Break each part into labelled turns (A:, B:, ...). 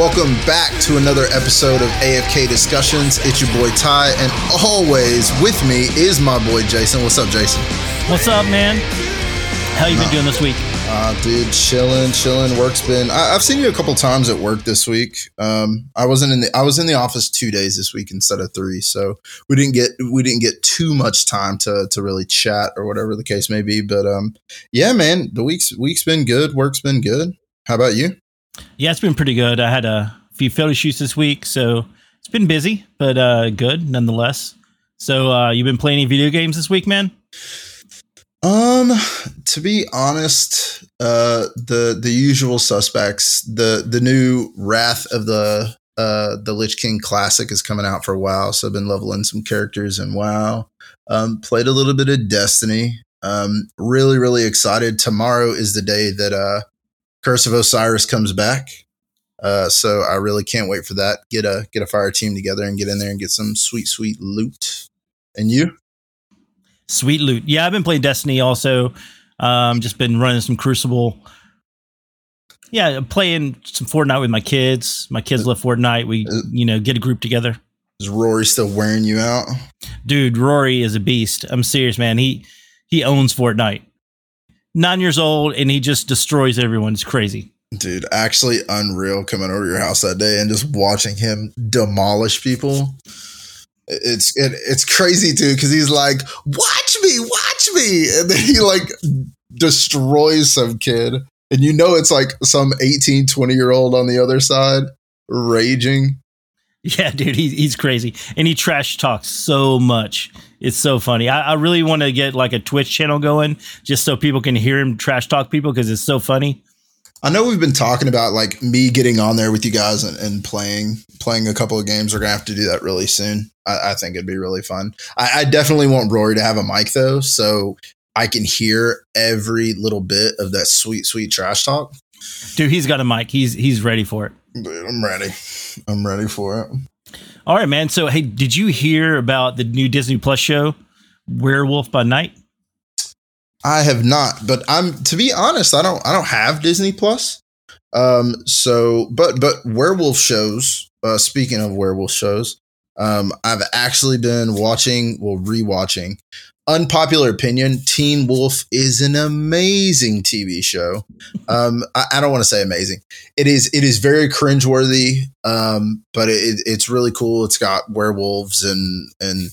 A: Welcome back to another episode of AFK Discussions. It's your boy Ty, and always with me is my boy Jason. What's up, Jason?
B: What's up, man? How you been uh, doing this week?
A: Uh, dude, chilling, chilling. Work's been. I, have seen you a couple times at work this week. Um, I wasn't in the. I was in the office two days this week instead of three, so we didn't get we didn't get too much time to to really chat or whatever the case may be. But um, yeah, man, the week's week's been good. Work's been good. How about you?
B: Yeah, it's been pretty good. I had a few photo shoots this week, so it's been busy, but uh, good nonetheless. So, uh, you been playing any video games this week, man?
A: Um, to be honest, uh, the the usual suspects. The the new Wrath of the uh the Lich King Classic is coming out for a while, so I've been leveling some characters and WoW. Um, played a little bit of Destiny. Um, really, really excited. Tomorrow is the day that uh Curse of Osiris comes back. Uh, so I really can't wait for that. Get a get a fire team together and get in there and get some sweet sweet loot. And you?
B: Sweet loot. Yeah, I've been playing Destiny also. Um, just been running some Crucible. Yeah, playing some Fortnite with my kids. My kids love Fortnite. We, you know, get a group together.
A: Is Rory still wearing you out?
B: Dude, Rory is a beast. I'm serious, man. He he owns Fortnite nine years old and he just destroys everyone. It's crazy.
A: Dude, actually unreal coming over your house that day and just watching him demolish people. It's it, it's crazy too because he's like, "Watch me, watch me," and then he like destroys some kid, and you know it's like some 18, 20 year old on the other side raging.
B: Yeah, dude, he's he's crazy, and he trash talks so much. It's so funny. I, I really want to get like a Twitch channel going, just so people can hear him trash talk people because it's so funny.
A: I know we've been talking about like me getting on there with you guys and, and playing playing a couple of games. We're gonna have to do that really soon. I, I think it'd be really fun. I, I definitely want Rory to have a mic though, so I can hear every little bit of that sweet, sweet trash talk.
B: Dude, he's got a mic. He's he's ready for it.
A: Dude, I'm ready. I'm ready for it.
B: All right, man. So, hey, did you hear about the new Disney Plus show, Werewolf by Night?
A: I have not, but I'm to be honest, I don't I don't have Disney Plus. Um so but but werewolf shows, uh speaking of werewolf shows, um I've actually been watching, well rewatching unpopular opinion, Teen Wolf is an amazing TV show. Um, I, I, don't want to say amazing. It is. It is very cringeworthy, um, but it, it's really cool. It's got werewolves and and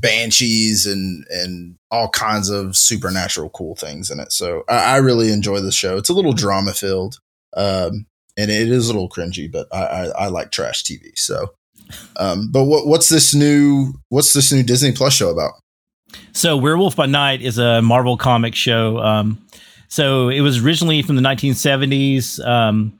A: banshees and and all kinds of supernatural cool things in it. So I, I really enjoy the show. It's a little drama filled, um, and it is a little cringy, but I, I, I like trash TV. So. Um, but what, what's this new? What's this new Disney Plus show about?
B: So, Werewolf by Night is a Marvel comic show. Um, so, it was originally from the 1970s. Um,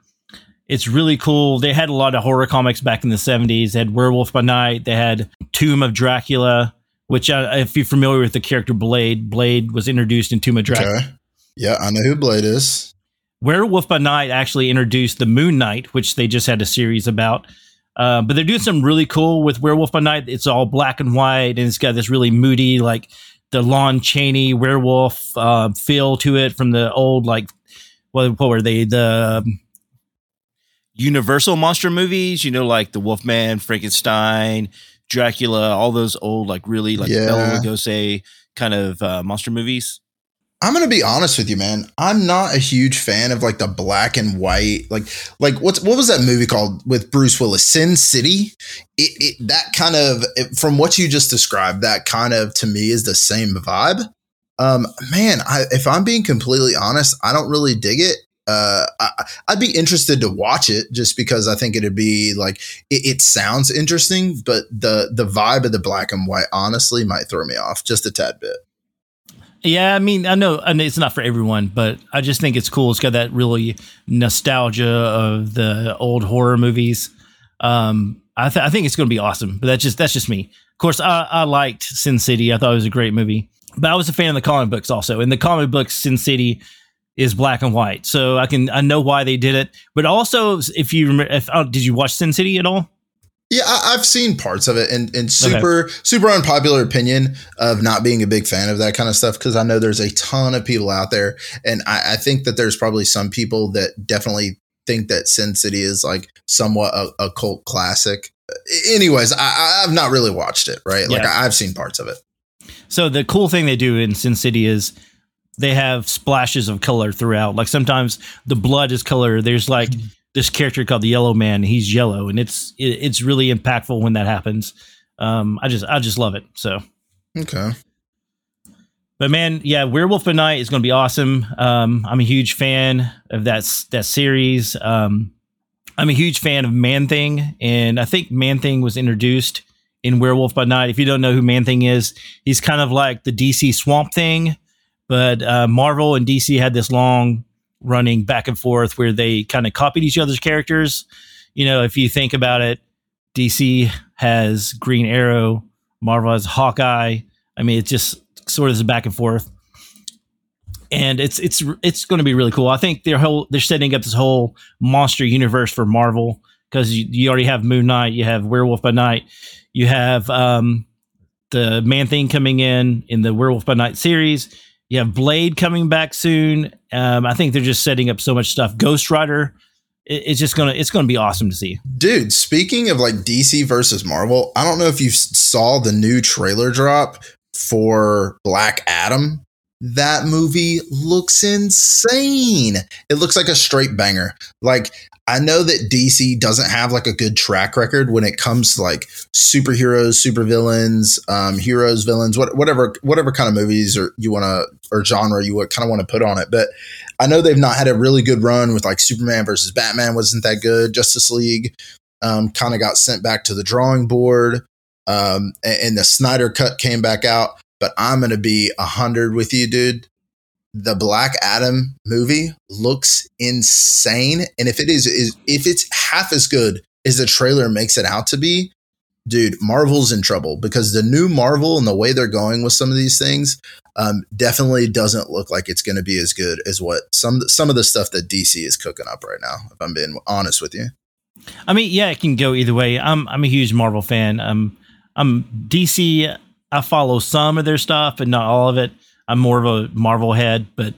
B: it's really cool. They had a lot of horror comics back in the 70s. They had Werewolf by Night. They had Tomb of Dracula, which, uh, if you're familiar with the character Blade, Blade was introduced in Tomb of Dracula. Okay.
A: Yeah, I know who Blade is.
B: Werewolf by Night actually introduced the Moon Knight, which they just had a series about. Uh, but they're doing something really cool with Werewolf by Night. It's all black and white, and it's got this really moody, like the Lon Chaney werewolf uh, feel to it from the old, like what, what were they? The um, Universal monster movies, you know, like the Wolfman, Frankenstein, Dracula, all those old, like really like yeah. Bela Lugosi kind of uh, monster movies.
A: I'm gonna be honest with you, man. I'm not a huge fan of like the black and white, like like what's what was that movie called with Bruce Willis, Sin City? It, it that kind of it, from what you just described, that kind of to me is the same vibe. Um, man, I, if I'm being completely honest, I don't really dig it. Uh, I, would be interested to watch it just because I think it'd be like it, it sounds interesting, but the the vibe of the black and white honestly might throw me off just a tad bit.
B: Yeah, I mean, I know, know it's not for everyone, but I just think it's cool. It's got that really nostalgia of the old horror movies. Um, I, th- I think it's going to be awesome. But that's just that's just me. Of course, I, I liked Sin City. I thought it was a great movie. But I was a fan of the comic books also. And the comic books, Sin City is black and white, so I can I know why they did it. But also, if you remember, if oh, did you watch Sin City at all?
A: Yeah, I, have seen parts of it, and, and super okay. super unpopular opinion of not being a big fan of that kind of stuff because I know there's a ton of people out there, and I, I, think that there's probably some people that definitely think that Sin City is like somewhat a, a cult classic. Anyways, I, I've not really watched it, right? Like
B: Yeah.
A: I, I've seen parts of it.
B: So the cool thing they do in Sin City is they have splashes of color throughout. Like sometimes the blood is color. There's like mm-hmm. This character called the Yellow Man. He's yellow, and it's it, it's really impactful when that happens. Um, I just I just love it. So,
A: Okay.
B: but man, yeah, Werewolf by Night is going to be awesome. Um, I'm a huge fan of that that series. Um, I'm a huge fan of Man Thing, and I think Man Thing was introduced in Werewolf by Night. If you don't know who Man Thing is, he's kind of like the DC Swamp Thing, but uh, Marvel and DC had this long running back and forth where they kind of copied each other's characters. You know, if you think about it, DC has Green Arrow, Marvel has Hawkeye. I mean, it's just sort of this back and forth. And it's it's it's going to be really cool. I think they're whole they're setting up this whole monster universe for Marvel because you, you already have Moon Knight, you have Werewolf by Night, you have um, the Man Thing coming in in the Werewolf by Night series. You have Blade coming back soon. Um, I think they're just setting up so much stuff. Ghost Rider, it, it's just gonna it's gonna be awesome to see.
A: Dude, speaking of like DC versus Marvel, I don't know if you saw the new trailer drop for Black Adam. That movie looks insane. It looks like a straight banger. Like, I know that DC doesn't have like a good track record when it comes to like superheroes, supervillains, um, heroes, villains, what, whatever, whatever kind of movies or you want to or genre you kind of want to put on it. But I know they've not had a really good run with like Superman versus Batman wasn't that good. Justice League um, kind of got sent back to the drawing board, um, and, and the Snyder cut came back out. But I'm gonna be a hundred with you, dude. The Black Adam movie looks insane, and if it is, is if it's half as good as the trailer makes it out to be, dude, Marvel's in trouble because the new Marvel and the way they're going with some of these things um, definitely doesn't look like it's going to be as good as what some some of the stuff that DC is cooking up right now. If I'm being honest with you.
B: I mean, yeah, it can go either way. I'm I'm a huge Marvel fan. I'm I'm DC. I follow some of their stuff, but not all of it. I'm more of a Marvel head, but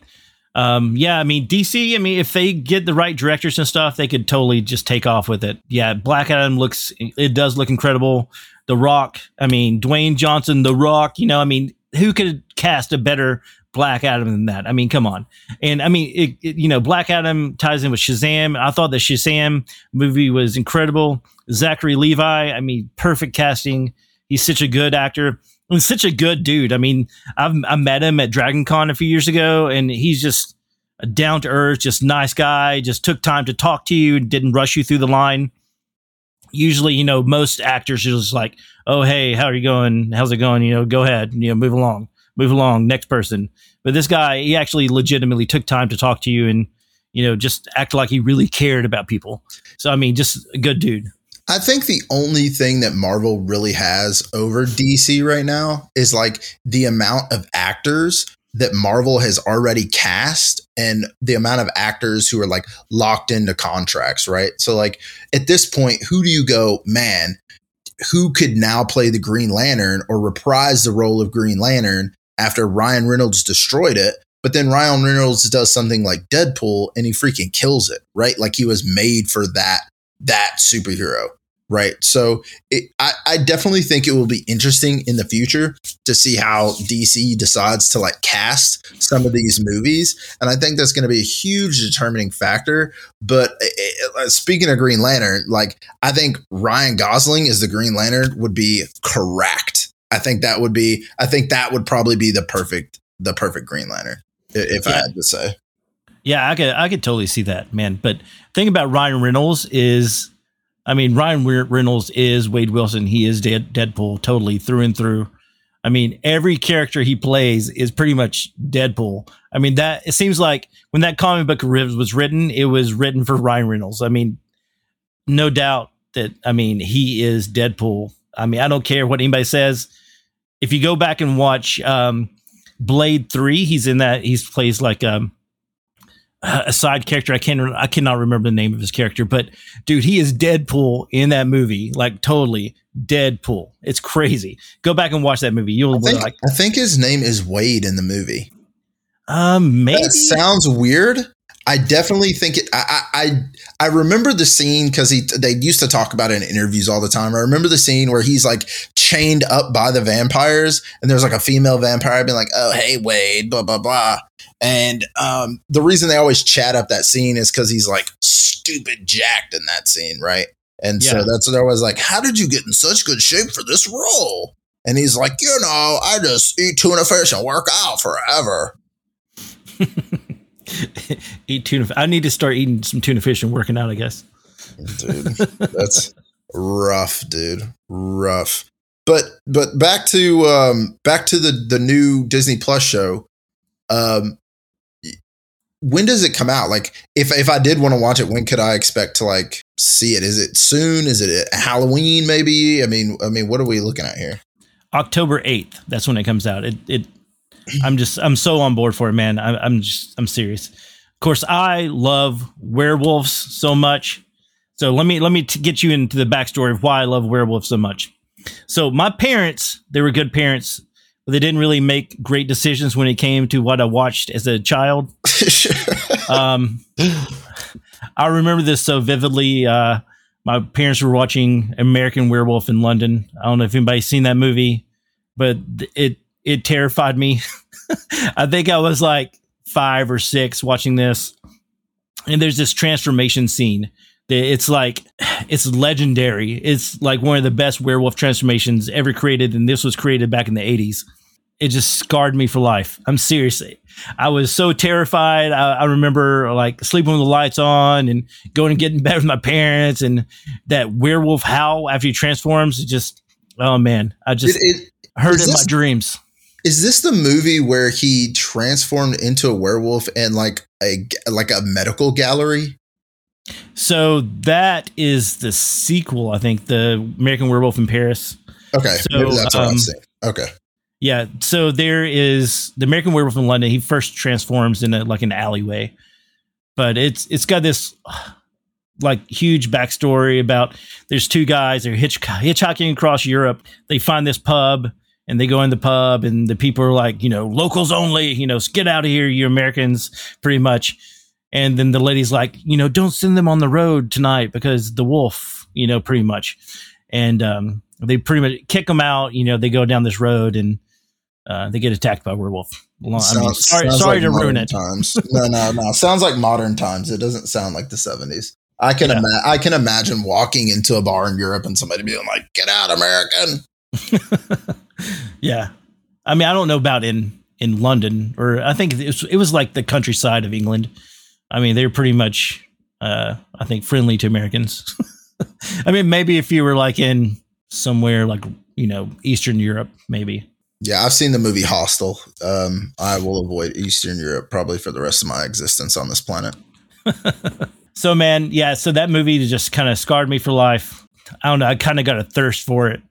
B: um, yeah, I mean DC. I mean, if they get the right directors and stuff, they could totally just take off with it. Yeah, Black Adam looks. It does look incredible. The Rock. I mean, Dwayne Johnson, The Rock. You know, I mean, who could cast a better Black Adam than that? I mean, come on. And I mean, it, it, you know, Black Adam ties in with Shazam. I thought the Shazam movie was incredible. Zachary Levi. I mean, perfect casting. He's such a good actor and such a good dude. I mean, I've I met him at Dragon Con a few years ago, and he's just a down to earth, just nice guy. Just took time to talk to you, didn't rush you through the line. Usually, you know, most actors are just like, "Oh, hey, how are you going? How's it going? You know, go ahead, you know, move along, move along, next person." But this guy, he actually legitimately took time to talk to you and you know just act like he really cared about people. So I mean, just a good dude.
A: I think the only thing that Marvel really has over DC right now is like the amount of actors that Marvel has already cast and the amount of actors who are like locked into contracts, right? So, like at this point, who do you go, man, who could now play the Green Lantern or reprise the role of Green Lantern after Ryan Reynolds destroyed it? But then Ryan Reynolds does something like Deadpool and he freaking kills it, right? Like he was made for that that superhero right? So it, I, I definitely think it will be interesting in the future to see how dc decides to like cast some of these movies and i think that's going to be a huge determining factor but uh, speaking of green lantern like i think ryan gosling as the green lantern would be correct. I think that would be i think that would probably be the perfect the perfect green lantern if i had to say.
B: Yeah, I could I could totally see that, man. But thing about Ryan Reynolds is, I mean, Ryan Re- Reynolds is Wade Wilson. He is Dead, Deadpool totally through and through. I mean, every character he plays is pretty much Deadpool. I mean, that it seems like when that comic book was written, it was written for Ryan Reynolds. I mean, no doubt that I mean he is Deadpool. I mean, I don't care what anybody says. If you go back and watch um, Blade Three, he's in that. He's plays like um, a side character. I can't. I cannot remember the name of his character, but dude, he is Deadpool in that movie. Like totally Deadpool. It's crazy. Go back and watch that movie. You'll
A: I think,
B: like.
A: I think his name is wade in the movie
B: Um, maybe.
A: That sounds weird. I definitely think it. I I I remember the scene because he they used to talk about it in interviews all the time. I remember the scene where he's like chained up by the vampires, and there's like a female vampire being like, "Oh hey Wade," blah blah blah. And um, the reason they always chat up that scene is because he's like stupid jacked in that scene, right? And yeah. so that's what I was like, "How did you get in such good shape for this role?" And he's like, "You know, I just eat tuna fish and work out forever."
B: eat tuna. I need to start eating some tuna fish and working out. I guess.
A: Dude, that's rough, dude. Rough. But but back to um back to the the new Disney Plus show. Um, when does it come out? Like, if if I did want to watch it, when could I expect to like see it? Is it soon? Is it uh, Halloween? Maybe. I mean, I mean, what are we looking at here?
B: October eighth. That's when it comes out. It it I'm just I'm so on board for it, man. I, I'm just I'm serious. Of course, I love werewolves so much. So let me let me t- get you into the backstory of why I love werewolves so much. So my parents, they were good parents, they didn't really make great decisions when it came to what I watched as a child. um, I remember this so vividly. Uh, my parents were watching American Werewolf in London. I don't know if anybody's seen that movie, but it it terrified me. I think I was like five or six watching this, and there's this transformation scene. It's like it's legendary. It's like one of the best werewolf transformations ever created, and this was created back in the '80s. It just scarred me for life. I'm serious. I was so terrified. I, I remember like sleeping with the lights on and going and getting bed with my parents, and that werewolf howl after he transforms. It just, oh man, I just it, it, heard it in my dreams
A: is this the movie where he transformed into a werewolf and like a like a medical gallery?
B: So that is the sequel, I think, the American Werewolf in Paris.
A: Okay, so, that's what um, I'm saying. Okay.
B: Yeah, so there is the American Werewolf in London. He first transforms in a, like an alleyway, but it's it's got this like huge backstory about there's two guys they're hitch, hitchhiking across Europe. They find this pub and they go in the pub and the people are like, you know, locals only, you know, get out of here, you Americans, pretty much. And then the lady's like, you know, don't send them on the road tonight because the wolf, you know, pretty much. And um, they pretty much kick them out. You know, they go down this road and uh, they get attacked by werewolf. Sounds, I mean, sorry, sorry like to ruin it.
A: Times. no, no, no. Sounds like modern times. It doesn't sound like the seventies. I can yeah. ima- I can imagine walking into a bar in Europe and somebody being like, "Get out, American."
B: yeah, I mean, I don't know about in in London, or I think it was, it was like the countryside of England. I mean, they're pretty much, uh, I think, friendly to Americans. I mean, maybe if you were like in somewhere like you know Eastern Europe, maybe.
A: Yeah, I've seen the movie Hostel. Um, I will avoid Eastern Europe probably for the rest of my existence on this planet.
B: so, man, yeah, so that movie just kind of scarred me for life. I don't know. I kind of got a thirst for it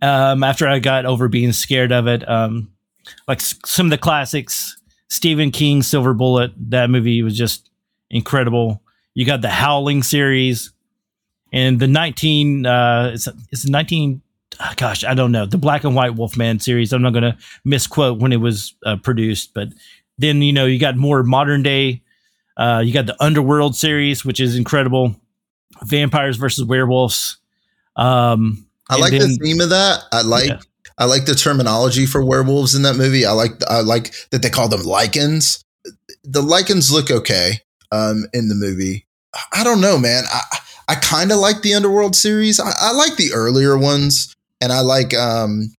B: um, after I got over being scared of it. Um, like some of the classics, Stephen King, Silver Bullet, that movie was just incredible. You got the Howling series and the 19, uh, it's, it's 19, oh gosh, I don't know, the Black and White Wolfman series. I'm not going to misquote when it was uh, produced, but then, you know, you got more modern day. Uh, you got the Underworld series, which is incredible. Vampires versus werewolves. Um,
A: I like then, the theme of that. I like yeah. I like the terminology for werewolves in that movie. I like I like that they call them lycans. The lycans look okay um, in the movie. I don't know, man. I I kind of like the Underworld series. I, I, like the earlier ones, and I like um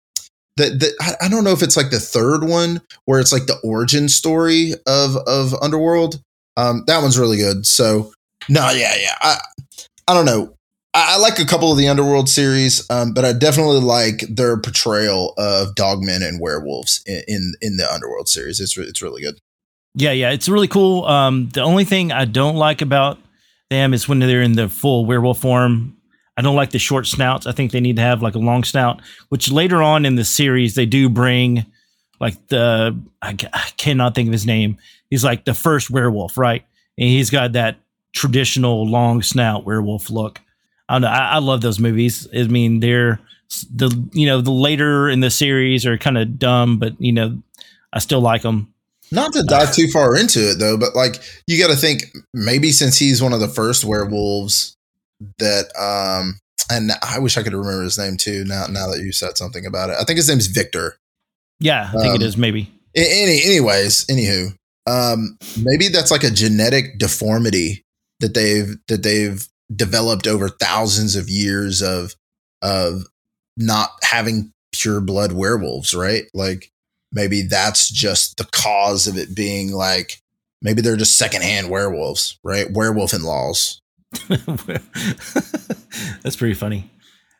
A: the, the I, I don't know if it's like the third one where it's like the origin story of of Underworld. Um, that one's really good. So no, yeah, yeah. I I don't know. I like a couple of the Underworld series, um, but I definitely like their portrayal of dogmen and werewolves in, in, in the Underworld series. It's re- it's really good.
B: Yeah, yeah, it's really cool. Um, the only thing I don't like about them is when they're in the full werewolf form. I don't like the short snouts. I think they need to have like a long snout. Which later on in the series they do bring, like the I, I cannot think of his name. He's like the first werewolf, right? And he's got that traditional long snout werewolf look. I don't know. I, I love those movies. I mean, they're the you know the later in the series are kind of dumb, but you know I still like them.
A: Not to dive too far into it though, but like you got to think maybe since he's one of the first werewolves that um and I wish I could remember his name too now now that you said something about it. I think his name's Victor.
B: Yeah, I think um, it is maybe.
A: Any anyways, anywho, um maybe that's like a genetic deformity that they've that they've developed over thousands of years of of not having pure blood werewolves, right? Like maybe that's just the cause of it being like maybe they're just secondhand werewolves, right? Werewolf in laws.
B: that's pretty funny.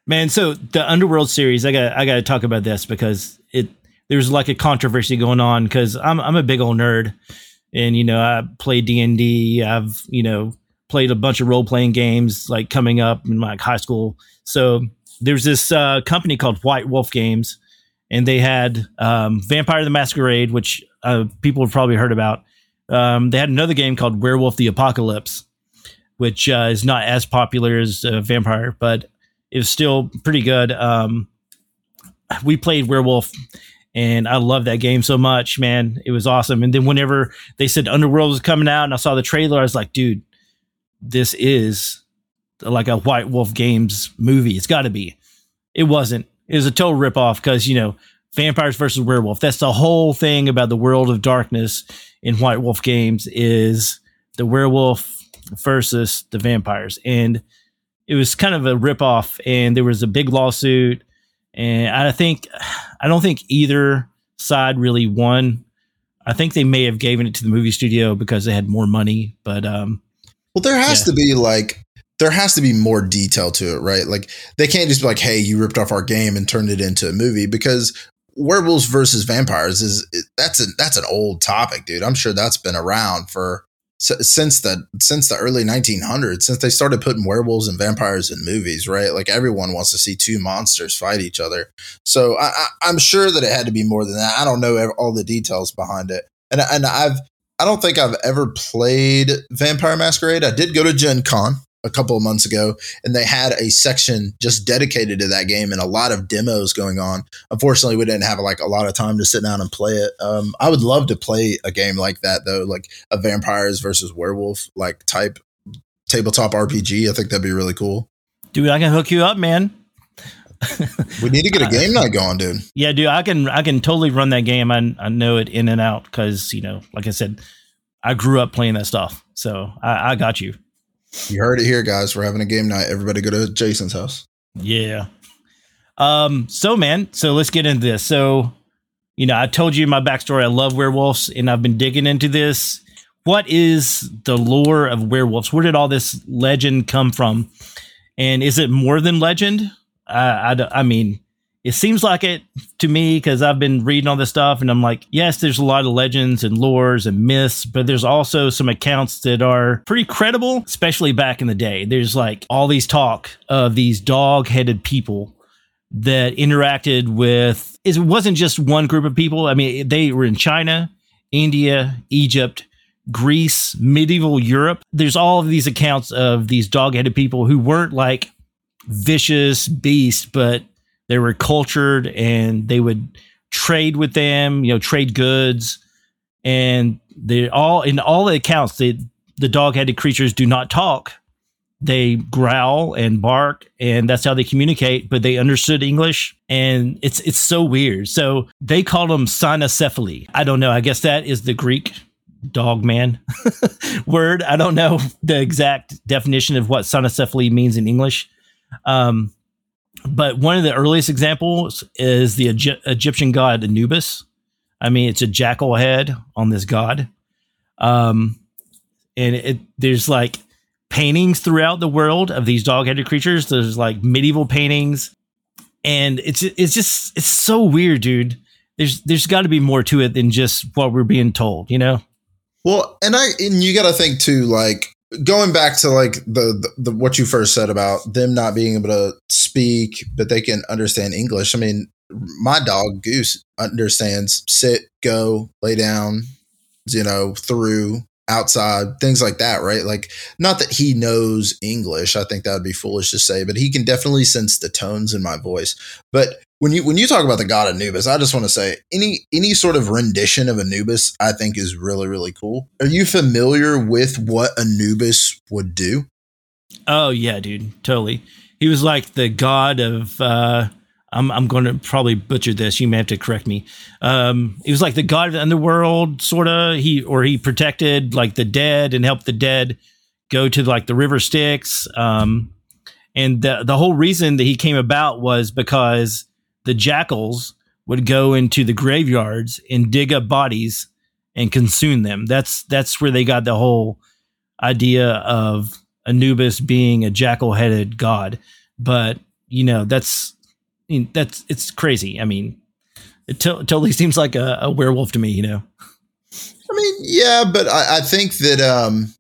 B: Man, so the Underworld series, I got I got to talk about this because it there's like a controversy going on cuz I'm I'm a big old nerd and you know, I play D&D, I've, you know, played a bunch of role playing games like coming up in like high school. So there's this uh, company called White Wolf Games and they had um, Vampire the Masquerade, which uh, people have probably heard about. Um, they had another game called Werewolf the Apocalypse, which uh, is not as popular as uh, Vampire, but was still pretty good. Um, we played Werewolf, and I love that game so much, man. It was awesome. And then whenever they said Underworld was coming out, and I saw the trailer, I was like, dude, this is like a White Wolf Games movie. It's got to be. It wasn't it was a total ripoff because you know vampires versus werewolf. That's the whole thing about the world of darkness in White Wolf games is the werewolf versus the vampires, and it was kind of a ripoff. And there was a big lawsuit, and I think I don't think either side really won. I think they may have given it to the movie studio because they had more money, but um,
A: well, there has yeah. to be like there has to be more detail to it, right? Like they can't just be like, "Hey, you ripped off our game and turned it into a movie," because werewolves versus vampires is that's a that's an old topic, dude. I'm sure that's been around for since the since the early 1900s, since they started putting werewolves and vampires in movies, right? Like everyone wants to see two monsters fight each other. So I, am sure that it had to be more than that. I don't know all the details behind it, and and I've I don't think I've ever played Vampire Masquerade. I did go to Gen Con a couple of months ago, and they had a section just dedicated to that game and a lot of demos going on. Unfortunately, we didn't have like a lot of time to sit down and play it. Um, I would love to play a game like that though, like a vampires versus werewolf like type tabletop RPG. I think that'd be really cool.
B: Dude, I can hook you up, man.
A: We need to get a game night going, dude.
B: Yeah, dude, I can I can totally run that game. I I know it in and out because you know, like I said, I grew up playing that stuff, so I, I got you.
A: You heard it here, guys. We're having a game night. Everybody go to Jason's house.
B: Yeah. Um, so man, so let's get into this. So, you know, I told you my backstory. I love werewolves and I've been digging into this. What is the lore of werewolves? Where did all this legend come from? And is it more than legend? I, I, I mean, it seems like it to me because I've been reading all this stuff and I'm like, yes, there's a lot of legends and lores and myths, but there's also some accounts that are pretty credible, especially back in the day. There's like all these talk of these dog headed people that interacted with, it wasn't just one group of people. I mean, they were in China, India, Egypt, Greece, medieval Europe. There's all of these accounts of these dog headed people who weren't like vicious beasts, but they were cultured and they would trade with them, you know, trade goods. And they all, in all the accounts, they, the dog headed creatures do not talk. They growl and bark, and that's how they communicate. But they understood English, and it's it's so weird. So they call them cynocephaly. I don't know. I guess that is the Greek dog man word. I don't know the exact definition of what cynocephaly means in English. Um, but one of the earliest examples is the Egyptian god Anubis. I mean, it's a jackal head on this god. Um, and it, there's like paintings throughout the world of these dog-headed creatures. There's like medieval paintings, and it's it's just it's so weird, dude. There's there's got to be more to it than just what we're being told, you know.
A: Well, and I and you got to think too, like going back to like the, the, the what you first said about them not being able to speak, but they can understand English. I mean, my dog Goose understands sit, go, lay down, you know, through, outside, things like that, right? Like, not that he knows English. I think that would be foolish to say, but he can definitely sense the tones in my voice. But when you when you talk about the god Anubis, I just want to say any any sort of rendition of Anubis, I think is really really cool. Are you familiar with what Anubis would do?
B: Oh yeah, dude, totally. He was like the god of. uh I'm I'm going to probably butcher this. You may have to correct me. Um, he was like the god of the underworld, sort of. He or he protected like the dead and helped the dead go to like the river Styx. Um, and the the whole reason that he came about was because the jackals would go into the graveyards and dig up bodies and consume them. That's that's where they got the whole idea of Anubis being a jackal-headed god. But you know, that's that's it's crazy. I mean, it to- totally seems like a, a, werewolf to me. You know.
A: I mean, yeah, but I, I think that um,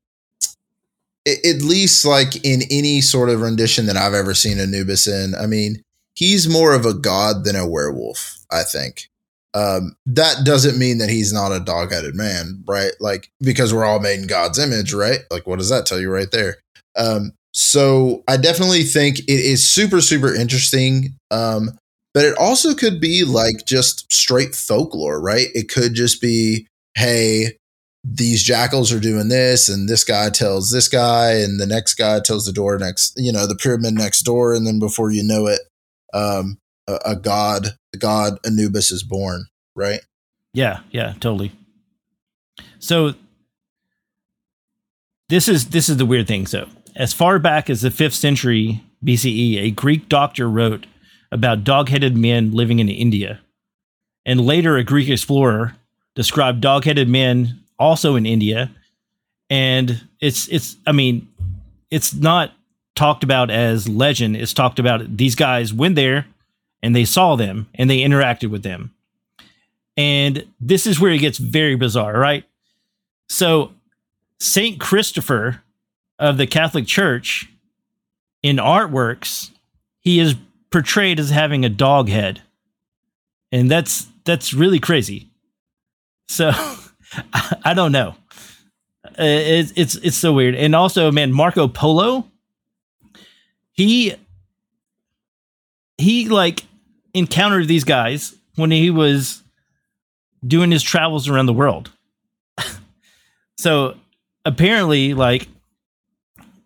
A: at least like in any sort of rendition that I've ever seen Anubis in, I mean, he's more of a god than a werewolf. I think. Um, that doesn't mean that he's not a dog-headed man, right? Like because we're all made in God's image, right? Like what does that tell you right there? Um, so I definitely think it is super super interesting. Um, but it also could be like just straight folklore, right? It could just be, hey, these jackals are doing this, and this guy tells this guy, and the next guy tells the door next, you know, the pyramid next door, and then before you know it, um, a, a god, the god Anubis is born, right?
B: Yeah, yeah, totally. So this is this is the weird thing. So as far back as the fifth century BCE, a Greek doctor wrote about dog-headed men living in India, and later a Greek explorer described dog-headed men also in India. And it's it's I mean, it's not talked about as legend. is talked about these guys went there and they saw them and they interacted with them. And this is where it gets very bizarre, right? So, Saint Christopher of the Catholic Church in artworks, he is portrayed as having a dog head. And that's that's really crazy. So, I, don't know. Uh, it's it's it's so weird. And also, man, Marco Polo, he he like encountered these guys when he was doing his travels around the world. so apparently, like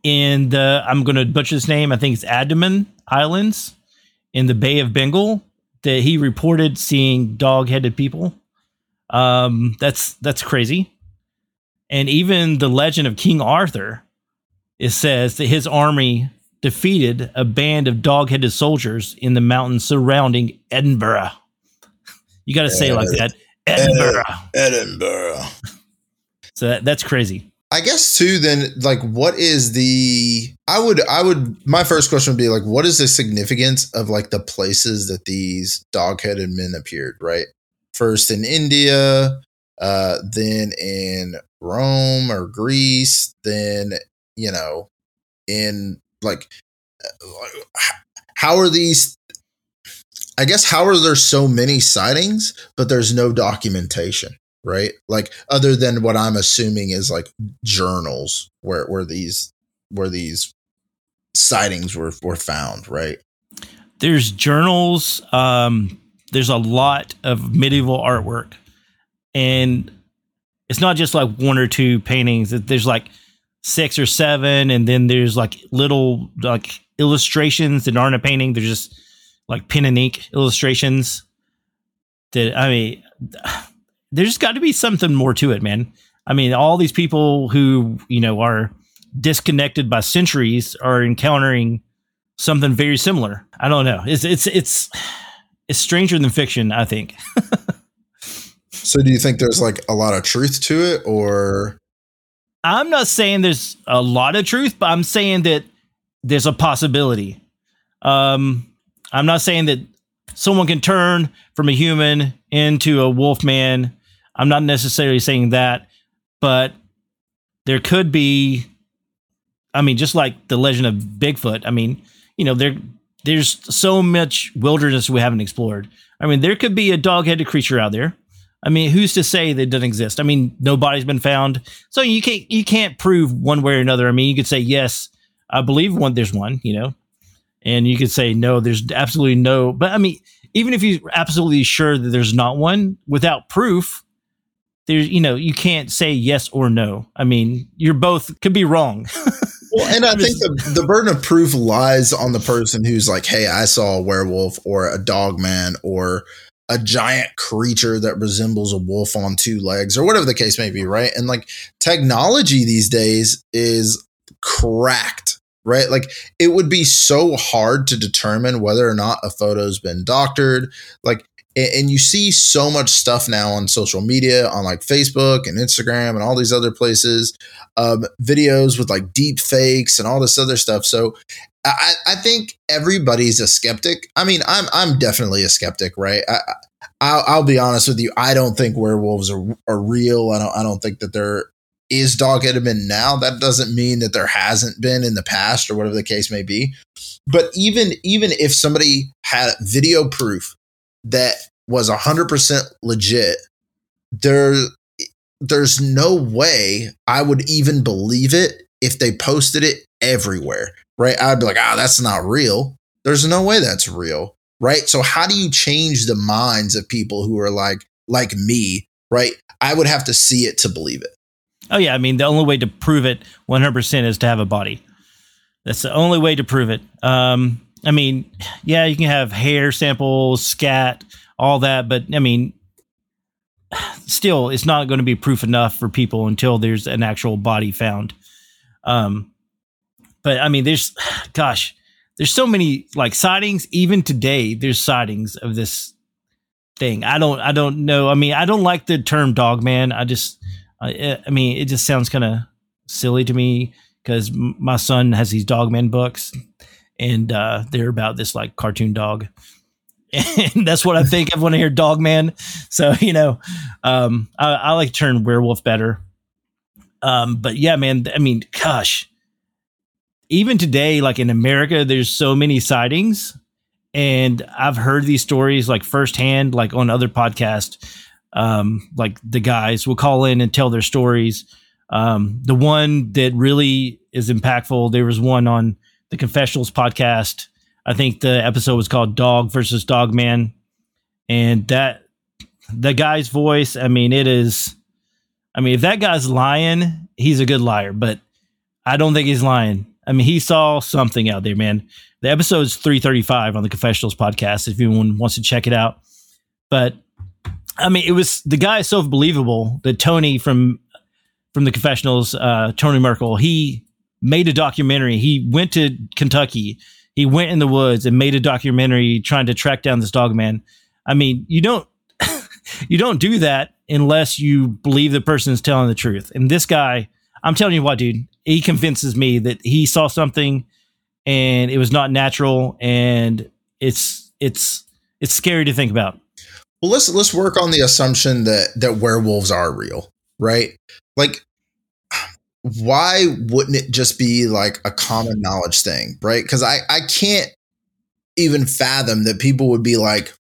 B: in the I'm going to butcher his name. I think it's Andaman Islands in the Bay of Bengal that he reported seeing dog-headed people. Um, that's that's crazy. And even the legend of King Arthur, it says that his army defeated a band of dog-headed soldiers in the mountains surrounding Edinburgh. You got to say like that, Edinburgh.
A: Edinburgh.
B: So that, that's crazy.
A: I guess too. Then, like, what is the? I would, I would. My first question would be like, what is the significance of like the places that these dog-headed men appeared? Right, first in India, uh, then in Rome or Greece, then you know, in like how are these I guess how are there so many sightings but there's no documentation, right? Like other than what I'm assuming is like journals where where these where these sightings were were found, right?
B: There's journals um there's a lot of medieval artwork and it's not just like one or two paintings there's like six or seven, and then there's like little like illustrations that aren't a painting. They're just like pen and ink illustrations. That I mean, there's got to be something more to it, man. I mean, all these people who you know are disconnected by centuries are encountering something very similar. I don't know. It's it's it's it's stranger than fiction. I think.
A: so, do you think there's like a lot of truth to it, or
B: I'm not saying there's a lot of truth, but I'm saying that there's a possibility. Um, I'm not saying that someone can turn from a human into a wolf man. I'm not necessarily saying that, but there could be. I mean, just like the legend of Bigfoot. I mean, you know, there there's so much wilderness we haven't explored. I mean, there could be a dog-headed creature out there. I mean, who's to say they doesn't exist? I mean, nobody's been found, so you can't you can't prove one way or another. I mean, you could say yes, I believe one. There's one, you know, and you could say no. There's absolutely no. But I mean, even if you're absolutely sure that there's not one, without proof, there's you know you can't say yes or no. I mean, you're both could be wrong.
A: well, and I think the, the burden of proof lies on the person who's like, "Hey, I saw a werewolf or a dog man or a giant creature that resembles a wolf on two legs or whatever the case may be, right? And like technology these days is cracked, right? Like it would be so hard to determine whether or not a photo's been doctored. Like and you see so much stuff now on social media on like facebook and instagram and all these other places um, videos with like deep fakes and all this other stuff. So I, I think everybody's a skeptic. I mean i'm i'm definitely a skeptic right? I, I'll, I'll be honest with you. I don't think werewolves are, are real. I don't i don't think that there is dogmen now. That doesn't mean that there hasn't been in the past or whatever the case may be. But even even if somebody had video proof that was 100% legit, there there's no way I would even believe it if they posted it everywhere, right? I'd be like, "Ah, oh, that's not real." There's no way that's real, right? So how do you change the minds of people who are like like me, right? I would have to see it to believe it.
B: Oh yeah, I mean the only way to prove it 100% is to have a body. That's the only way to prove it. Um, I mean, yeah, you can have hair samples, scat, all that, but I mean, still, it's not going to be proof enough for people until there's an actual body found. Um, but I mean, there's, gosh, there's so many like sightings. Even today, there's sightings of this thing. I don't, I don't know. I mean, I don't like the term dog man. I just, I, I mean, it just sounds kind of silly to me because my son has these dog man books and uh, they're about this like cartoon dog and that's what I think of when I hear dog man. So you know, um, I, I, like turn werewolf better. Um, but yeah, man, I mean, gosh, even today, like in America, there's so many sightings, and I've heard these stories like firsthand, like on other podcasts. Um, like the guys will call in and tell their stories. Um, the one that really is impactful, there was one on the Confessionals podcast. I think the episode was called Dog versus Dog Man. And that the guy's voice, I mean, it is I mean, if that guy's lying, he's a good liar, but I don't think he's lying. I mean, he saw something out there, man. The episode's 335 on the Confessionals podcast if anyone wants to check it out. But I mean, it was the guy is so believable that Tony from from the Confessionals, uh, Tony Merkel, he made a documentary. He went to Kentucky. He went in the woods and made a documentary trying to track down this dog man. I mean, you don't you don't do that unless you believe the person is telling the truth. And this guy, I'm telling you what, dude, he convinces me that he saw something and it was not natural and it's it's it's scary to think about.
A: Well, let's let's work on the assumption that that werewolves are real, right? Like why wouldn't it just be like a common knowledge thing, right? Because I, I can't even fathom that people would be like,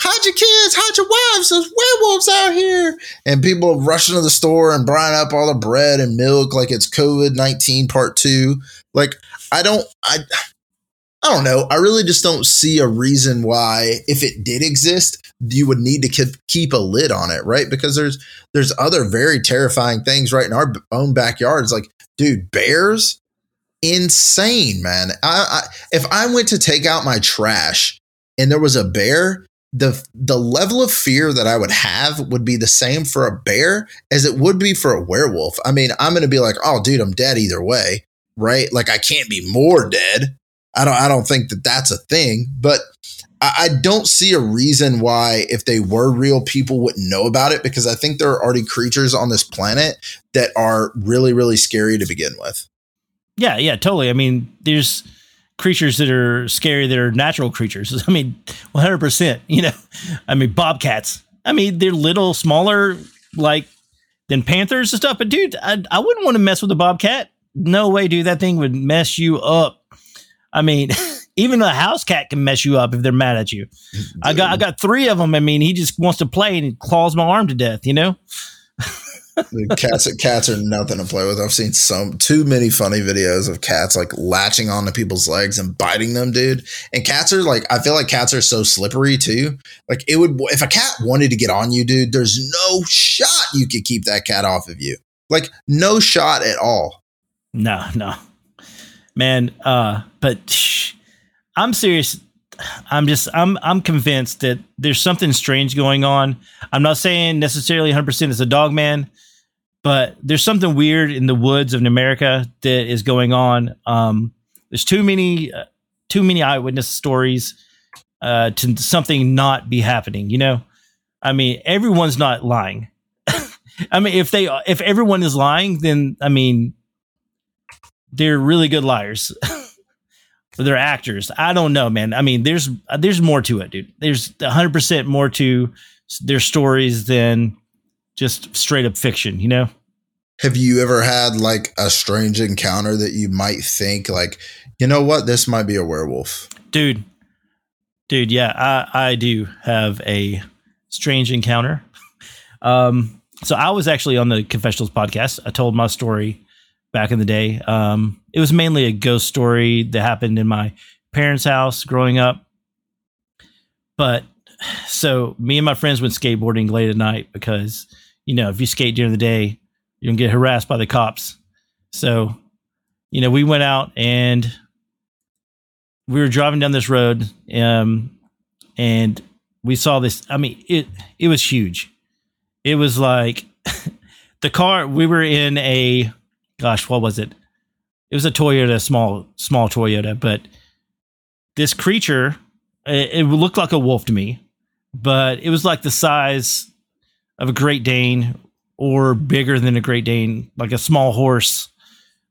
A: hide your kids, hide your wives, there's werewolves out here. And people rushing to the store and buying up all the bread and milk like it's COVID 19 part two. Like, I don't, I, I don't know. I really just don't see a reason why, if it did exist, you would need to keep a lid on it, right? Because there's there's other very terrifying things right in our own backyards. Like, dude, bears, insane, man. I, I if I went to take out my trash and there was a bear, the the level of fear that I would have would be the same for a bear as it would be for a werewolf. I mean, I'm to be like, "Oh, dude, I'm dead either way." Right? Like I can't be more dead. I don't I don't think that that's a thing, but I, I don't see a reason why if they were real people wouldn't know about it because I think there are already creatures on this planet that are really really scary to begin with.
B: Yeah, yeah, totally. I mean, there's creatures that are scary that are natural creatures. I mean, 100%, you know. I mean, bobcats. I mean, they're little smaller like than panthers and stuff, but dude, I, I wouldn't want to mess with a bobcat. No way, dude. That thing would mess you up. I mean, even a house cat can mess you up if they're mad at you. I got I got three of them. I mean, he just wants to play and claws my arm to death. You know.
A: Cats cats are nothing to play with. I've seen some too many funny videos of cats like latching onto people's legs and biting them, dude. And cats are like I feel like cats are so slippery too. Like it would if a cat wanted to get on you, dude, there's no shot you could keep that cat off of you. Like no shot at all.
B: No, no. Man, uh but shh, I'm serious. I'm just I'm I'm convinced that there's something strange going on. I'm not saying necessarily 100% it's a dog man, but there's something weird in the woods of America that is going on. Um, there's too many uh, too many eyewitness stories uh, to something not be happening. You know, I mean, everyone's not lying. I mean, if they if everyone is lying, then I mean, they're really good liars. they're actors. I don't know, man. I mean, there's there's more to it, dude. There's 100 percent more to their stories than just straight up fiction. You know.
A: Have you ever had like a strange encounter that you might think like, you know what, this might be a werewolf?
B: Dude, dude, yeah, I I do have a strange encounter. Um, so I was actually on the Confessionals podcast. I told my story back in the day. Um, it was mainly a ghost story that happened in my parents' house growing up. But so me and my friends went skateboarding late at night because, you know, if you skate during the day, you're gonna get harassed by the cops. So, you know, we went out and we were driving down this road, um, and we saw this. I mean, it it was huge. It was like the car. We were in a gosh, what was it? It was a Toyota, small small Toyota, but this creature, it, it looked like a wolf to me, but it was like the size of a Great Dane or bigger than a Great Dane, like a small horse.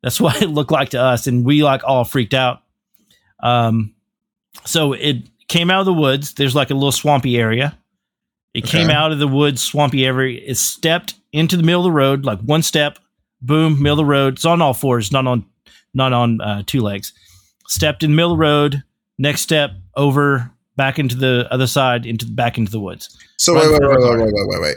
B: That's what it looked like to us, and we like all freaked out. Um, so it came out of the woods. There's like a little swampy area. It
A: Okay.
B: came out of the woods, swampy area. It stepped into the middle of the road, like one step, boom, middle of the road. It's on all fours, not on, not on uh, two legs. Stepped in middle of the road. Next step over, back into the other side, into back into the woods.
A: So wait, wait, wait, wait, wait, wait, wait, wait.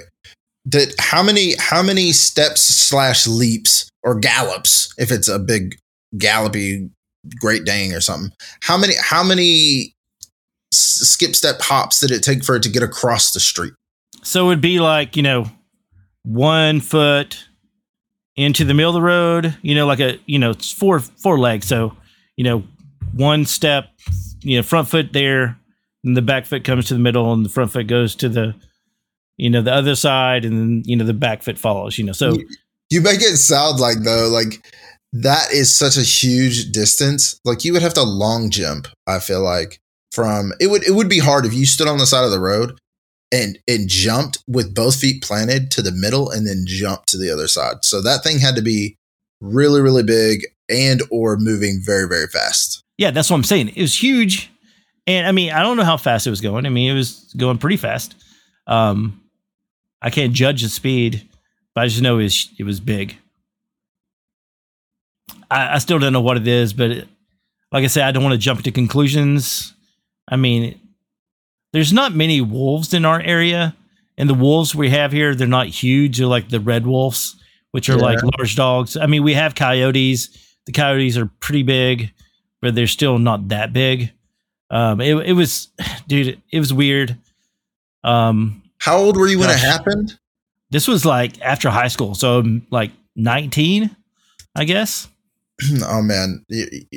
A: Did how many how many steps slash leaps or gallops if it's a big gallopy Great Dane or something? How many how many skip step hops did it take for it to get across the street?
B: So it'd be like, you know, one foot into the middle of the road, you know, like a, you know, it's four, four legs. So, you know, one step, you know, front foot there, and the back foot comes to the middle, and the front foot goes to the, you know, the other side, and then, you know, the back foot follows, you know. So,
A: You make it sound like though like that is such a huge distance. Like you would have to long jump. I feel like from it would it would be hard if you stood on the side of the road and and jumped with both feet planted to the middle and then jumped to the other side. So that thing had to be really really big and or moving very very fast.
B: yeah, that's what I'm saying. It was huge. And I mean, I don't know how fast it was going. I mean, it was going pretty fast. Um, I can't judge the speed, but I just know it was, it was big. I, I still don't know what it is, but it, like I said, I don't want to jump to conclusions. I mean, there's not many wolves in our area, and the wolves we have here, they're not huge. They're like the red wolves, which are
A: Yeah.
B: like large dogs. I mean, we have coyotes. The coyotes are pretty big, but they're still not that big. Um, it, it was, dude, it was weird. Um,
A: How old were you when it happened?
B: this was like after high school, so like 19, I guess.
A: oh man,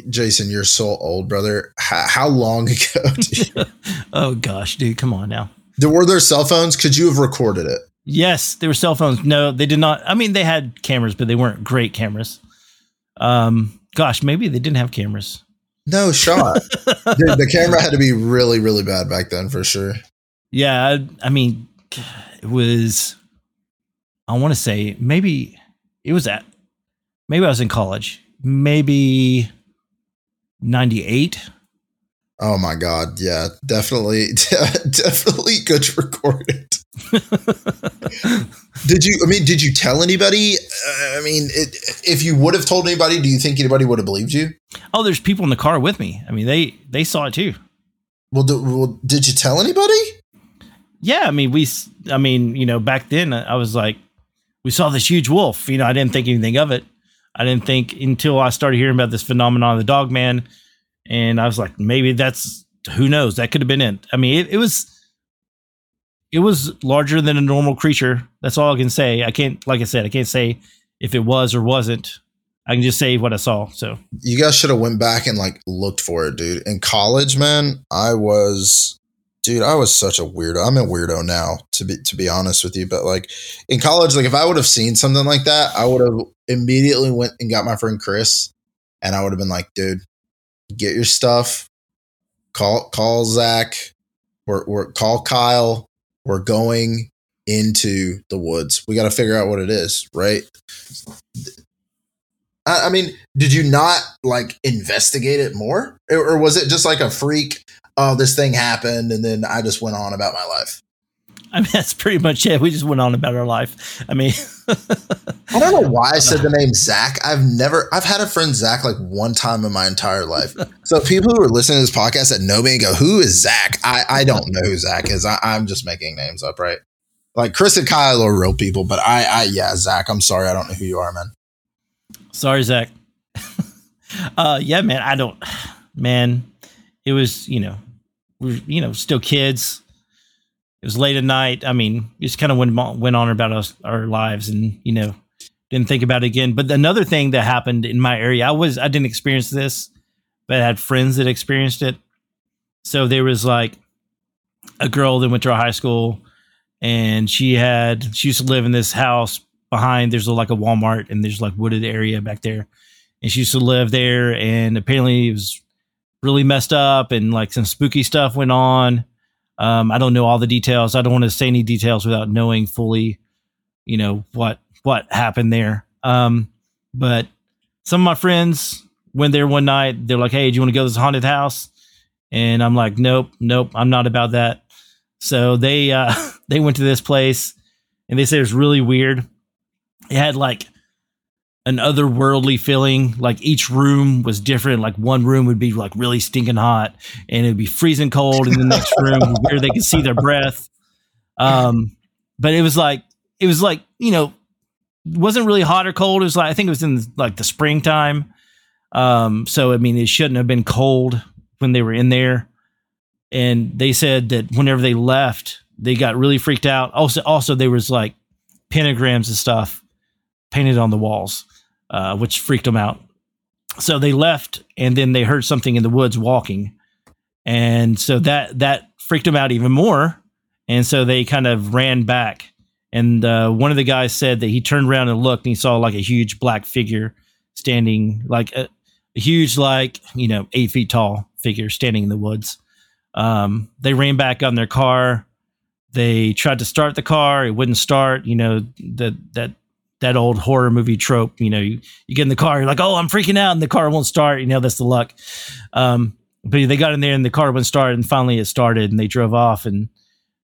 A: Jason, you're so old, brother. How, how long ago?
B: oh gosh, dude, come on now.
A: There, were there cell phones? Could you have recorded it?
B: Yes, there were cell phones. No, they did not. I mean, they had cameras, but they weren't great cameras. Um, gosh, maybe they didn't have cameras.
A: No shot. the, the camera had to be really, really bad back then for sure.
B: Yeah, I, I mean, it was. I want to say maybe it was at. Maybe I was in college. Maybe ninety eight.
A: Oh my god, yeah, definitely, definitely good to record it. Did you? I mean, did you tell anybody? Uh, I mean, it, if you would have told anybody, do you think anybody would have believed you?
B: oh, there's people in the car with me. I mean, they they saw it too.
A: Well, do, well did you tell anybody?
B: Yeah, I mean, we. I mean, you know, back then I I was like, we saw this huge wolf. You know, I didn't think anything of it. I didn't think until I started hearing about this phenomenon of the dog man. And I was like, maybe that's who knows? That could have been it. I mean, it, it was it was larger than a normal creature. That's all I can say. I can't, like I said, I can't say if it was or wasn't. I can just say what I saw. So
A: you guys should have went back and like looked for it, dude. In college, man, I was dude, I was such a weirdo. I'm a weirdo now, to be to be honest with you. But like in college, like if I would have seen something like that, I would have immediately went and got my friend Chris, and I would have been like, dude, get your stuff, call call Zach, or or call Kyle. We're going into the woods. We got to figure out what it is, right? I, I mean, did you not like investigate it more, or was it just like a freak? Oh, this thing happened, and then I just went on about my life.
B: I mean, that's pretty much it. We just went on about our life. I mean,
A: I don't know why I said the name Zach. I've never, I've had a friend Zach like one time in my entire life. So people who are listening to this podcast that know me and go, "Who is Zach?" I, I don't know who Zach is. I, I'm just making names up, right? Like Chris and Kyle are real people, but I, I, yeah, Zach. I'm sorry, I don't know who you are, man.
B: Sorry, Zach. uh, yeah, man. I don't, man it was, you know, we are you know, still kids. It was late at night. I mean, just kind of went, went on about us, our lives and, you know, didn't think about it again. But another thing that happened in my area, I was, I didn't experience this, but I had friends that experienced it. So there was like a girl that went to our high school and she had, she used to live in this house behind, there's like a Walmart and there's like wooded area back there. And she used to live there and apparently it was really messed up and like some spooky stuff went on. Um, I don't know all the details. I don't want to say any details without knowing fully, you know, what what happened there. Um, but some of my friends went there one night. They're like, "Hey, do you want to go to this haunted house?" And I'm like, "Nope, nope, I'm not about that." So they uh, they went to this place, and they said it was really weird. It had like an otherworldly feeling. Like each room was different. Like one room would be like really stinking hot, and it'd be freezing cold in the next room where they could see their breath. Um, but it was like it was like you know, wasn't really hot or cold. It was like I think it was in like the springtime. Um, so I mean, it shouldn't have been cold when they were in there. And they said that whenever they left, they got really freaked out. Also, also there was like pentagrams and stuff painted on the walls uh, which freaked them out. So they left, and then they heard something in the woods walking, and so that that freaked them out even more. And so they kind of ran back. And uh, one of the guys said that he turned around and looked, and he saw like a huge black figure standing, like a, a huge, like you know, eight feet tall figure standing in the woods. Um, they ran back on their car. They tried to start the car; it wouldn't start. You know that that that old horror movie trope. You know, you, you get in the car, you're like, oh, I'm freaking out, and the car won't start. You know, that's the luck. Um, but they got in there and the car wouldn't start, and finally it started, and they drove off, and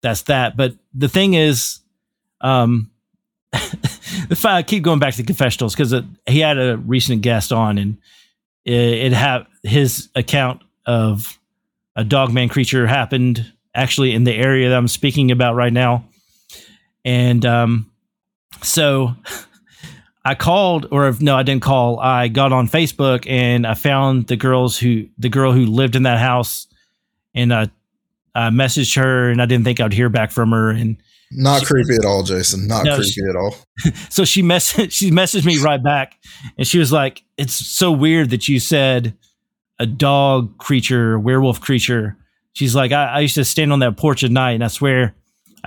B: that's that. But the thing is, um, if I keep going back to confessionals because he had a recent guest on, and it, it had his account of a dogman creature happened actually in the area that I'm speaking about right now, and um, so I called, or no, I didn't call. I got on Facebook and I found the girls who, the girl who lived in that house, and I, I messaged her, and I didn't think I'd hear back from her. And
A: not she, creepy at all, Jason. Not no, creepy she, at all.
B: So she messaged, she messaged me right back, and she was like, "It's so weird that you said a dog creature, werewolf creature." She's like, I, I used to stand on that porch at night, and I swear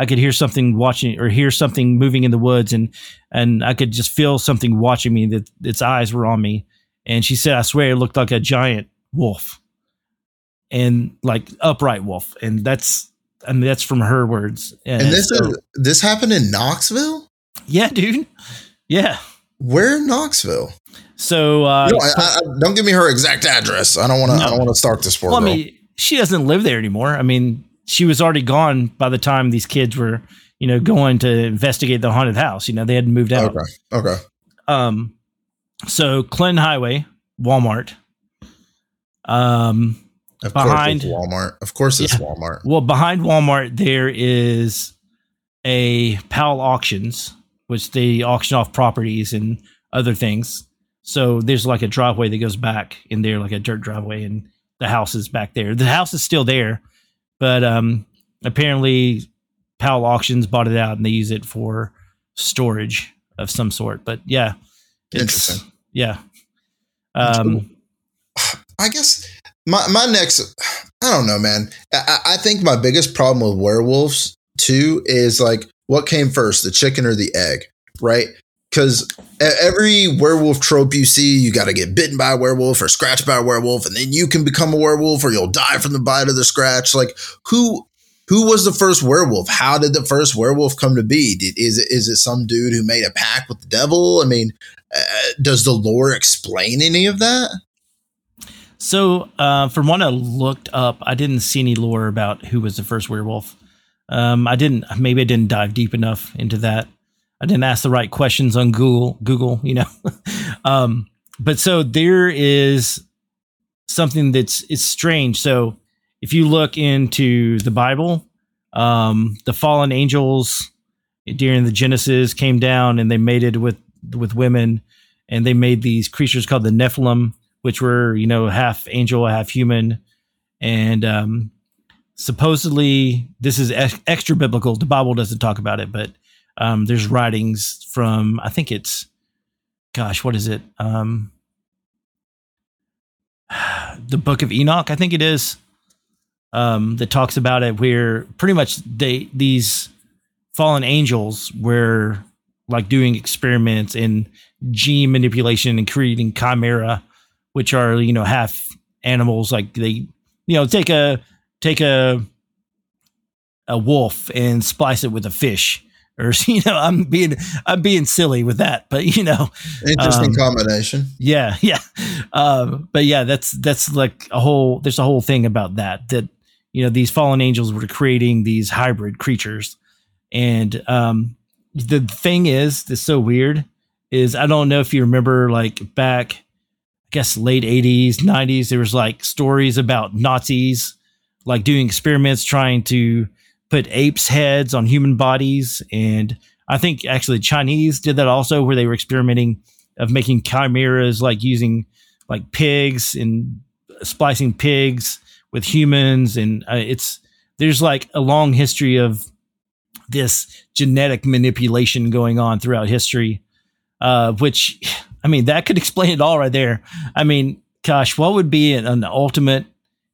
B: I could hear something watching or hear something moving in the woods and and I could just feel something watching me that its eyes were on me. And she said, I swear it looked like a giant wolf. And like upright wolf. And that's I mean that's from her words.
A: And, and this so, is, this happened in Knoxville?
B: Yeah, dude. Yeah.
A: Where in Knoxville?
B: So uh,
A: I, I, don't give me her exact address. I don't want to. No. I don't want to start this for. Well, I mean,
B: she doesn't live there anymore. I mean, she was already gone by the time these kids were, you know, going to investigate the haunted house. You know, they hadn't moved out.
A: Okay. Okay.
B: Um, so Clinton Highway, Walmart. Um,
A: of behind Walmart. Of course, it's yeah, Walmart.
B: Well, behind Walmart there is a Powell Auctions, which they auction off properties and other things. So there's like a driveway that goes back in there, like a dirt driveway, and the house is back there. The house is still there, but um, apparently Powell Auctions bought it out and they use it for storage of some sort. But yeah,
A: Interesting.
B: Yeah. Um,
A: I guess my my next, I don't know, man. I, I think my biggest problem with werewolves too is like what came first, the chicken or the egg, right? Because every werewolf trope you see, you got to get bitten by a werewolf or scratched by a werewolf, and then you can become a werewolf or you'll die from the bite of the scratch. Like who who was the first werewolf? How did the first werewolf come to be? Did, is it is it some dude who made a pact with the devil? I mean, uh, does the lore explain any of that?
B: So, uh, from what I looked up, I didn't see any lore about who was the first werewolf. Um, I didn't. Maybe I didn't dive deep enough into that. I didn't ask the right questions on Google. Google, you know. um, but so there is something that's it's strange. So if you look into the Bible, um, the fallen angels during the Genesis came down and they mated with with women, and they made these creatures called the Nephilim, which were you know half angel, half human, and um, supposedly this is ex- extra biblical. The Bible doesn't talk about it, but um, there's writings from I think it's, gosh, what is it? Um, the Book of Enoch, I think it is, um, that talks about it, where pretty much they these fallen angels were like doing experiments in gene manipulation and creating chimera, which are you know half animals. Like they, you know, take a take a a wolf and splice it with a fish or you know i'm being i'm being silly with that but you know
A: interesting um, combination.
B: yeah yeah. Um, but yeah that's that's like a whole there's a whole thing about that that you know these fallen angels were creating these hybrid creatures. And um the thing is that's so weird is i don't know if you remember like back i guess late 80s 90s there was like stories about nazis like doing experiments trying to put apes heads on human bodies and i think actually chinese did that also where they were experimenting of making chimeras like using like pigs and splicing pigs with humans and uh, it's there's like a long history of this genetic manipulation going on throughout history uh, which i mean that could explain it all right there. I mean gosh what would be an, an ultimate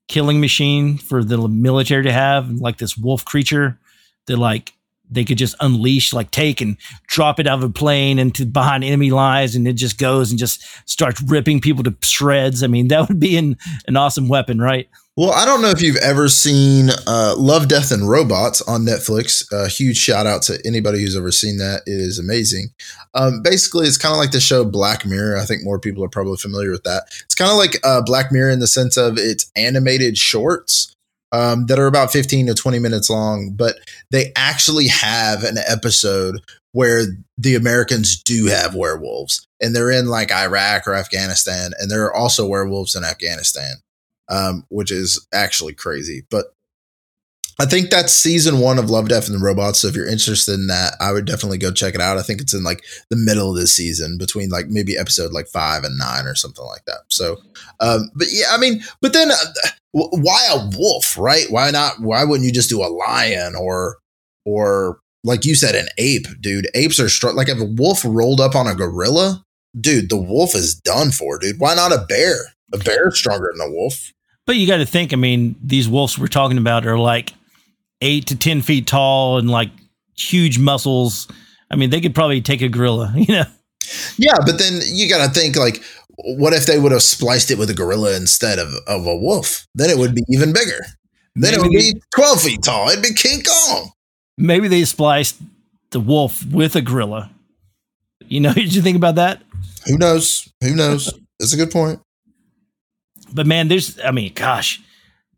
B: killing machine for the military to have, like this wolf creature that like they could just unleash, like take and drop it out of a plane into behind enemy lines, and it just goes and just starts ripping people to shreds. I mean, that would be an, an awesome weapon, right?
A: Well, I don't know if you've ever seen uh, Love, Death, and Robots on Netflix. A uh, huge shout out to anybody who's ever seen that. It is amazing. Um, basically, it's kind of like the show Black Mirror. I think more people are probably familiar with that. It's kind of like uh, Black Mirror in the sense of it's animated shorts um, that are about 15 to 20 minutes long, but they actually have an episode where the Americans do have werewolves and they're in like Iraq or Afghanistan, and there are also werewolves in Afghanistan um, which is actually crazy. But I think that's season one of Love, Death, and the Robots. So if you're interested in that, I would definitely go check it out. I think it's in like the middle of the season, between like maybe episode like five and nine or something like that. So, um, but yeah, I mean, but then uh, why a wolf, right? Why not? Why wouldn't you just do a lion or or like you said, an ape, dude? Apes are strong. Like if a wolf rolled up on a gorilla, dude, the wolf is done for, dude. Why not a bear? A bear is stronger than a wolf.
B: But you got to think, I mean, these wolves we're talking about are like eight to 10 feet tall and like huge muscles. I mean, they could probably take a gorilla, you know?
A: Yeah, but then you got to think like, what if they would have spliced it with a gorilla instead of, of a wolf? Then it would be even bigger. Then maybe it would be 12 feet tall. It'd be King Kong.
B: Maybe they spliced the wolf with a gorilla. You know, did you think about that?
A: Who knows? Who knows? That's a good point
B: but man, there's, I mean, gosh,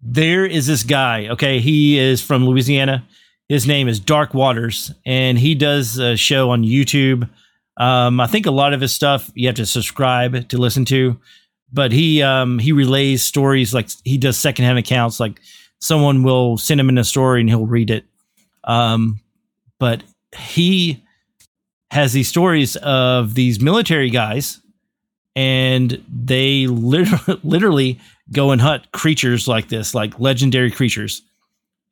B: there is this guy. Okay. He is from Louisiana. His name is Dark Waters, and he does a show on YouTube. Um, I think a lot of his stuff you have to subscribe to listen to, but he um, he relays stories like he does secondhand accounts. Like someone will send him in a story and he'll read it. Um, but he has these stories of these military guys, and they literally, literally go and hunt creatures like this, like legendary creatures.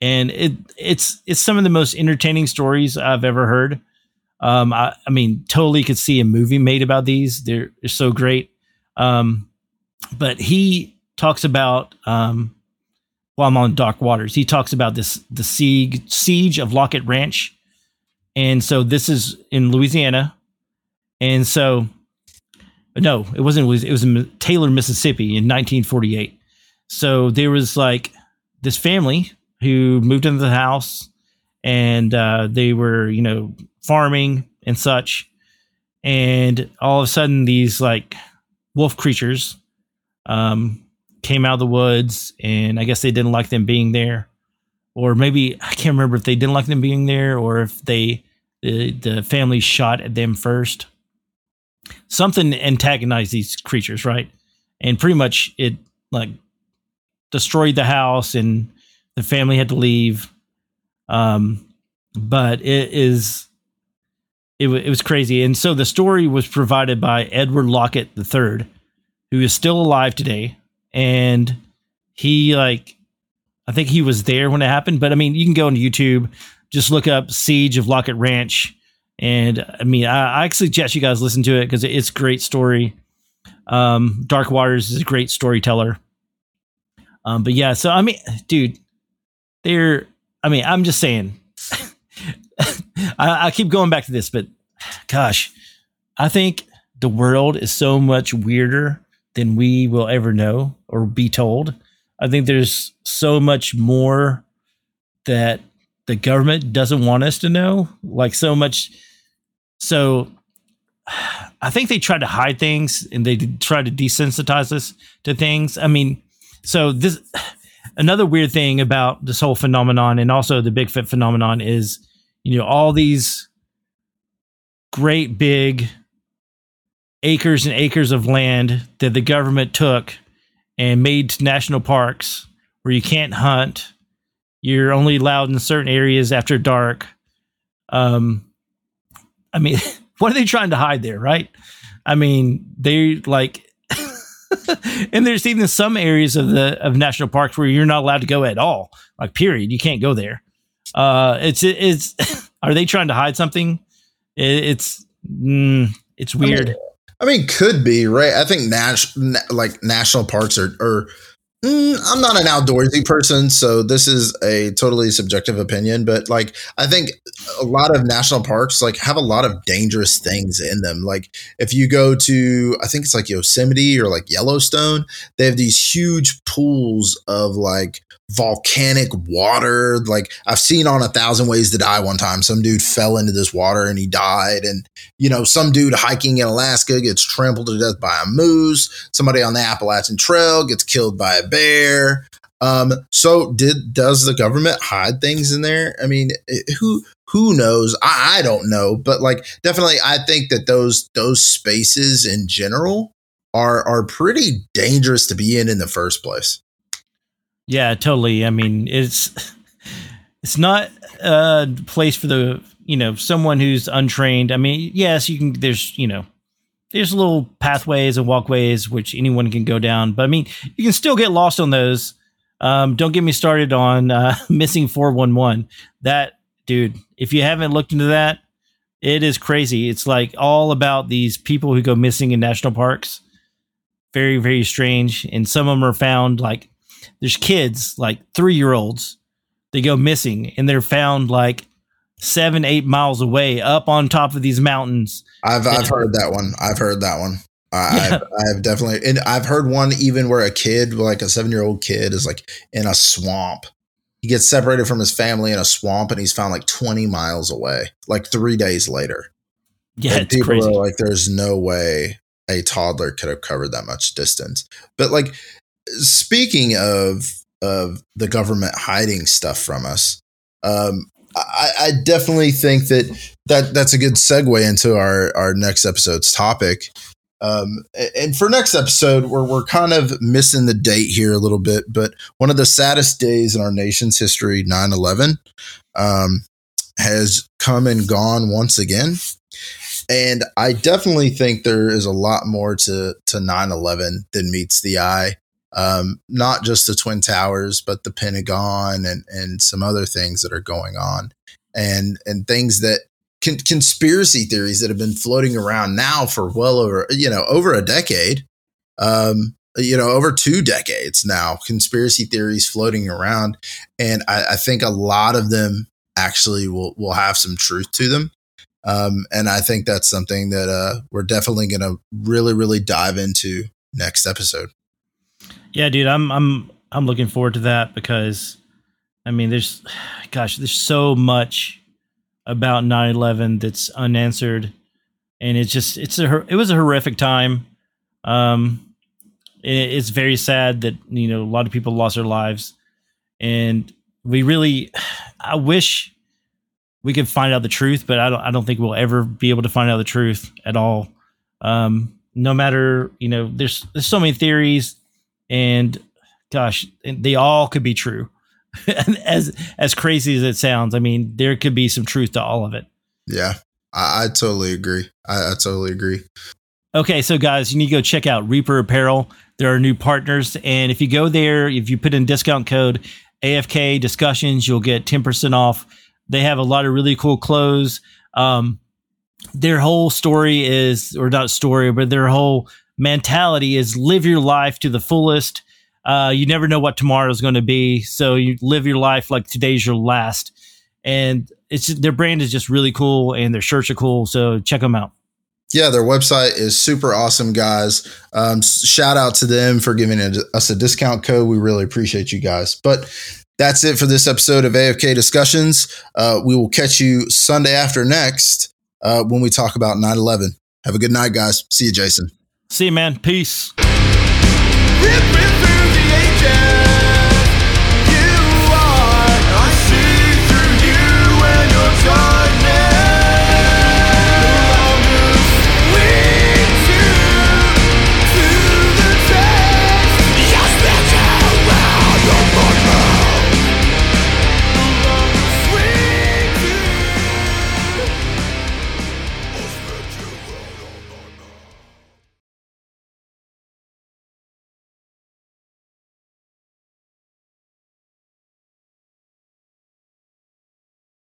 B: And it it's it's some of the most entertaining stories I've ever heard. Um, I, I mean, totally could see a movie made about these. They're, they're so great. Um, but he talks about um, while I'm on Dark Waters, he talks about this the siege siege of Lockett Ranch, and so this is in Louisiana, and so no, it wasn't. It was in Taylor, Mississippi, in 1948. So there was like this family who moved into the house, and uh, they were you know farming and such, and all of a sudden these like wolf creatures um, came out of the woods, and I guess they didn't like them being there, or maybe I can't remember if they didn't like them being there, or if they the the family shot at them first. Something antagonized these creatures, right? And pretty much it like destroyed the house, and the family had to leave. Um, but it is it, it was crazy. And so the story was provided by Edward Lockett III, who is still alive today and he like I think he was there when it happened. But I mean, you can go on YouTube, just look up Siege of Lockett Ranch, and I mean, I, I suggest you guys listen to it because it's a great story. Um, Dark Waters is a great storyteller. Um, but yeah, so I mean, dude, they're. I mean, I'm just saying. I, I keep going back to this, but gosh, I think the world is so much weirder than we will ever know or be told. I think there's so much more that the government doesn't want us to know, like so much. So I think they tried to hide things and they tried to desensitize us to things. I mean, so this another weird thing about this whole phenomenon and also the Bigfoot phenomenon is, you know, all these great big acres and acres of land that the government took and made national parks where you can't hunt. You're only allowed in certain areas after dark. Um, I mean, what are they trying to hide there, right? I mean, they like, and there's even some areas of the of national parks where you're not allowed to go at all. Like, period, you can't go there. Uh, it's it's. are they trying to hide something? It, it's mm, it's weird.
A: I mean, could be right. I think nas- na- like national parks are, are mm, I'm not an outdoorsy person, so this is a totally subjective opinion. But like, I think a lot of national parks like have a lot of dangerous things in them. Like, if you go to, I think it's like Yosemite or like Yellowstone, they have these huge pools of like volcanic water. Like I've seen on a thousand ways to die one time, some dude fell into this water and he died. And, you know, some dude hiking in Alaska gets trampled to death by a moose. Somebody on the Appalachian Trail gets killed by a bear. Um, so did does the government hide things in there? I mean, who who knows? I, I don't know, but like definitely I think that those those spaces in general are are pretty dangerous to be in in the first place.
B: Yeah, totally. I mean, it's it's not a place for the you know someone who's untrained. I mean, yes, you can. There's you know there's little pathways and walkways which anyone can go down, but I mean, you can still get lost on those. Um, don't get me started on uh, missing four one one. That dude, if you haven't looked into that, it is crazy. It's like all about these people who go missing in national parks. Very very strange, and some of them are found like there's kids like three year olds they go missing and they're found like seven eight miles away up on top of these mountains.
A: I've i've heard that one. I've heard that one. Yeah. I've, I've definitely and i've heard one even where a kid like a seven year old kid is like in a swamp. He gets separated from his family in a swamp and he's found like 20 miles away like three days later.
B: Yeah and people crazy. are
A: like there's no way a toddler could have covered that much distance. But like speaking of of the government hiding stuff from us, um, I, I, definitely think that that that's a good segue into our our next episode's topic. Um, and for next episode, we're we're kind of missing the date here a little bit, but one of the saddest days in our nation's history, 9-11, um, has come and gone once again. and I definitely think there is a lot more to to 9/11 than meets the eye. Um, not just the Twin Towers, but the Pentagon and and some other things that are going on, and and things that con- conspiracy theories that have been floating around now for well over you know over a decade. Um, you know, over two decades now, conspiracy theories floating around. And I, I, think a lot of them actually will, will have some truth to them. Um, and I think that's something that uh, we're definitely going to really, really dive into next episode.
B: Yeah, dude, I'm I'm I'm looking forward to that because, I mean, there's, gosh, there's so much about 9/11 that's unanswered, and it's just it's a it was a horrific time. Um, it, it's very sad that you know a lot of people lost their lives, and we really, I wish we could find out the truth, but I don't I don't think we'll ever be able to find out the truth at all. Um, no matter you know, there's there's so many theories, and gosh, they all could be true. as as crazy as it sounds, I mean, there could be some truth to all of it.
A: Yeah, I, I totally agree. I, I totally agree.
B: Okay, so guys, you need to go check out Reaper Apparel. There are new partners, and if you go there, if you put in discount code AFK discussions, you'll get ten percent off they have a lot of really cool clothes. Um, their whole story is, or not story, but their whole mentality is live your life to the fullest. Uh, you never know what tomorrow is going to be, so you live your life like today's your last. And it's their brand is just really cool, and their shirts are cool. So check them out.
A: Yeah, their website is super awesome, guys. Um, shout out to them for giving us a discount code. We really appreciate you guys. But that's it for this episode of AFK Discussions. Uh, we will catch you Sunday after next uh, when we talk about 9 11. Have a good night, guys. See you, Jason.
B: See you, man. Peace.